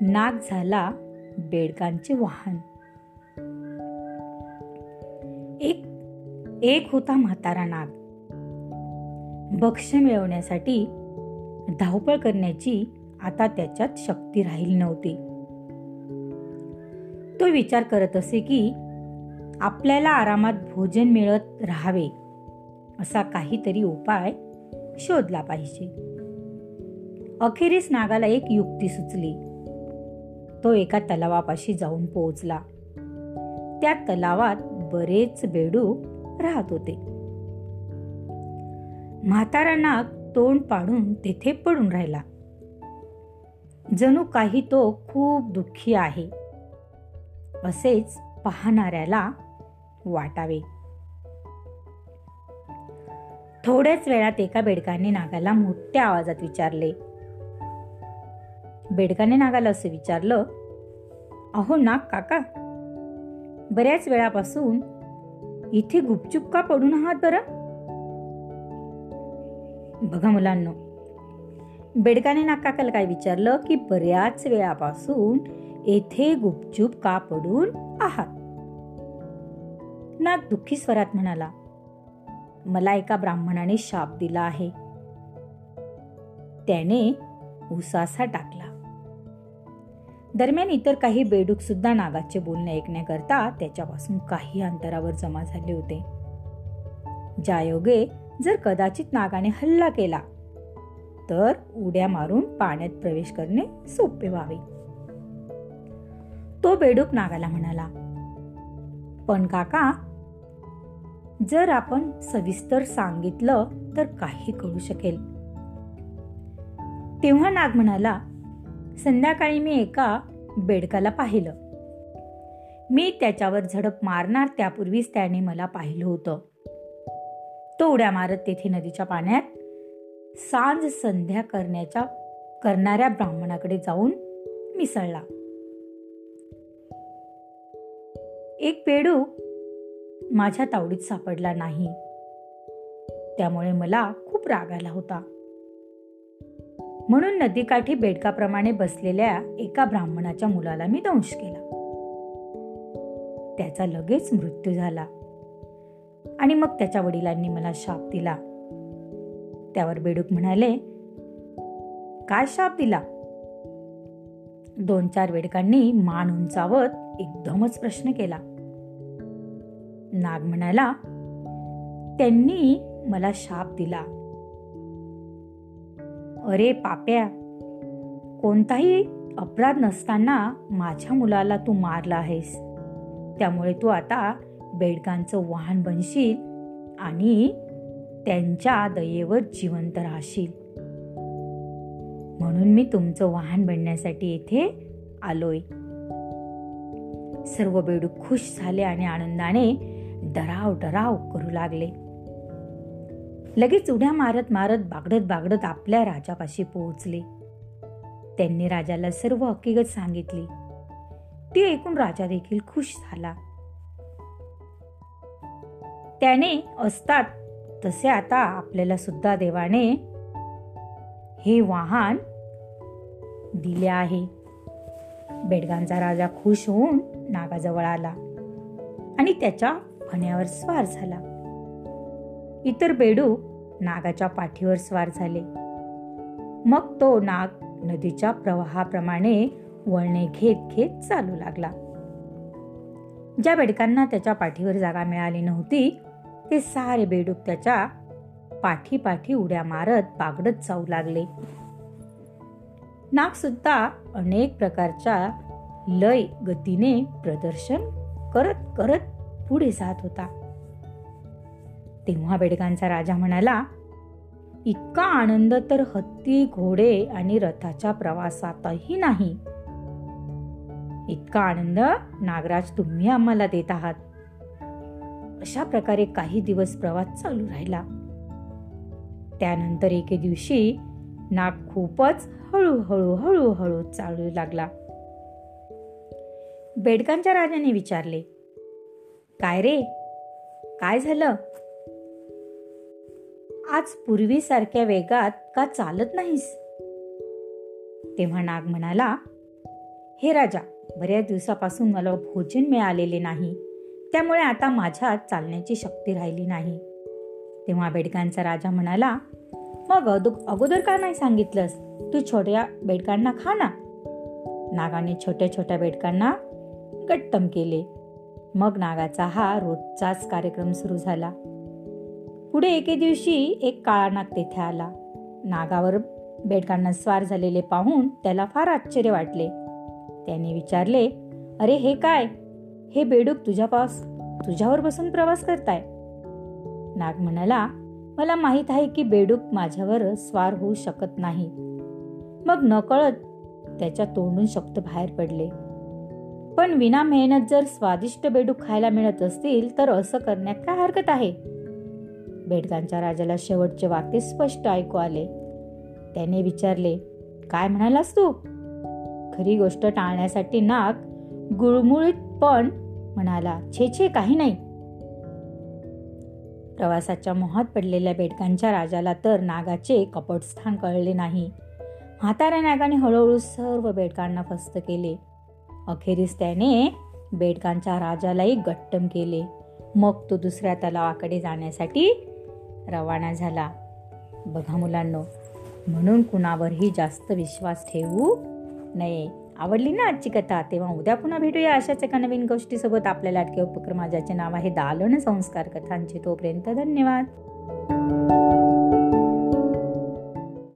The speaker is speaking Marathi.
नाग झाला बेडकांचे वाहन. एक एक होता म्हातारा नाग भक्ष्य मिळवण्यासाठी धावपळ करण्याची आता त्याच्यात शक्ती राहिली नव्हती. तो विचार करत असे की आपल्याला आरामात भोजन मिळत राहावे असा काहीतरी उपाय शोधला पाहिजे. अखेरीस नागाला एक युक्ती सुचली. तो एका तलावापाशी जाऊन पोहोचला. त्या तलावात बरेच बेडूक राहत होते. म्हातारा नाग तोंड पाडून तेथे पडून राहिला. जणू काही तो खूप दुःखी आहे. असेच पाहणाऱ्याला वाटावे. थोड्याच वेळात एका बेडकाने नागाला मोठ्या आवाजात विचारले बेडकाने नागाला असं विचारलं अहो नाग काका बऱ्याच वेळापासून इथे गुपचूप का पडून आहात बरं? बघा मुलांना बेडकाने नाग काकाला काय विचारलं की बऱ्याच वेळापासून येथे गुपचूप का पडून आहात? नाग दुःखी स्वरात म्हणाला मला एका ब्राह्मणाने शाप दिला आहे. त्याने उसासा टाकला. दरम्यान इतर काही बेडूक सुद्धा नागाचे बोलणे ऐकण्याकरता त्याच्यापासून काही अंतरावर जमा झाले होते. ज्यायोगे जर कदाचित नागाने हल्ला केला तर उड्या मारून पाण्यात प्रवेश करणे सोपे व्हावे. तो बेडूक नागाला म्हणाला पण काका जर आपण सविस्तर सांगितलं तर काही कळू शकेल. तेव्हा नाग म्हणाला संध्याकाळी मी एका बेडकाला पाहिलं. मी त्याच्यावर झडप मारणार त्यापूर्वीच त्याने मला पाहिलं होतं. तो उड्या मारत तेथे नदीच्या पाण्यात सांज संध्या करण्याच्या करणाऱ्या ब्राह्मणाकडे जाऊन मिसळला. एक पेडू माझ्या तावडीत सापडला नाही. त्यामुळे मला खूप राग आला होता. म्हणून नदीकाठी बेडकाप्रमाणे बसलेल्या एका ब्राह्मणाच्या मुलाला मी दंश केला. त्याचा लगेच मृत्यू झाला. आणि मग त्याच्या वडिलांनी मला शाप दिला. त्यावर बेडूक म्हणाले काय शाप दिला? दोन चार बेडकांनी मान उंचावत एकदमच प्रश्न केला. नाग म्हणाला त्यांनी मला शाप दिला. अरे पाप्या कोणताही अपराध नसताना माझ्या मुलाला तू मारला आहेस. त्यामुळे तू आता बेडकांचं वाहन बनशील आणि त्यांच्या दयेवर जिवंत राहशील. म्हणून मी तुमचं वाहन बनण्यासाठी येथे आलोय. सर्व बेडूक खुश झाले आणि आनंदाने डराव डराव करू लागले. लगेच उड्या मारत मारत बागडत बागडत आपल्या राजापाशी पोहोचले. त्यांनी राजाला सर्व हकीकत सांगितली. ती ऐकून राजा देखील खुश झाला. त्याने असतात तसे आता आपल्याला सुद्धा देवाने हे वाहन दिले आहे. बेडगांचा राजा खुश होऊन नागाजवळ आला आणि त्याच्या फण्यावर स्वार झाला. इतर बेडू नागाच्या पाठीवर स्वार झाले. मग तो नाग नदीच्या प्रवाहाप्रमाणे वळणे घेत घेत चालू लागला. ज्या बेडकांना त्याच्या पाठीवर जागा मिळाली नव्हती ते सारे बेडूक त्याच्या पाठी पाठी उड्या मारत बागडत जाऊ लागले. नाग सुद्धा अनेक प्रकारच्या लय गतीने प्रदर्शन करत करत पुढे जात होता. तेव्हा बेडकांचा राजा म्हणाला इतका आनंद तर हत्ती घोडे आणि रथाच्या प्रवासातही नाही. इतका आनंद नागराज तुम्ही आम्हाला देत आहात. अशा प्रकारे काही दिवस प्रवास चालू राहिला. त्यानंतर एके दिवशी नाग खूपच हळूहळू हळूहळू चालू लागला. बेडकांच्या राजाने विचारले काय रे? काय झालं? आज पूर्वीसारख्या वेगात का चालत नाहीस? तेव्हा नाग म्हणाला हे राजा बऱ्याच दिवसापासून मला भोजन मिळालेले नाही त्यामुळे आता माझ्यात चालण्याची शक्ती राहिली नाही. तेव्हा बेडकांचा राजा म्हणाला मग अगोदर का नाही सांगितलंस? तू छोट्या बेडकांना खा ना. नागाने छोट्या छोट्या बेडकांना गट्टम केले. मग नागाचा हा रोजचाच कार्यक्रम सुरू झाला. पुढे एके दिवशी एक काळा नाग तेथे आला. नागावर बेडकांना स्वार झालेले पाहून त्याला फार आश्चर्य वाटले. त्याने विचारले अरे हे काय? हे बेडूक तुझ्यापास तुझ्यावर बसून प्रवास करताय? नाग म्हणाला मला माहीत आहे की बेडूक माझ्यावर स्वार होऊ शकत नाही. मग नकळत त्याच्या तोंडून शब्द बाहेर पडले. पण विना मेहनत जर स्वादिष्ट बेडूक खायला मिळत असतील तर असं करण्यात काय हरकत आहे? बेडकांच्या राजाला शेवटचे वाक्य स्पष्ट ऐकू आले. त्याने विचारले काय म्हणालास तू? खरी गोष्ट टाळण्यासाठी नाक गुळमुळीत पण म्हणाला छे छे काही नाही. प्रवासाच्या मोहात पडलेल्या बेडकांच्या राजाला तर नागाचे कपटस्थान कळले नाही. म्हाताऱ्या नागाने हळूहळू सर्व बेडकांना फस्त केले. अखेरीस त्याने बेडकांच्या राजालाही गट्टम केले. मग तो दुसऱ्या तलावाकडे जाण्यासाठी रवाना झाला. बघा मुलांनो म्हणून कुणावरही जास्त विश्वास ठेवू नये. आवडली ना आजची कथा? तेव्हा उद्या पुन्हा भेटूया अशाच एका नवीन गोष्टीसोबत आपल्याला अटके उपक्रम ज्याचे नाव आहे दालन संस्कार कथांचे. तोपर्यंत धन्यवाद.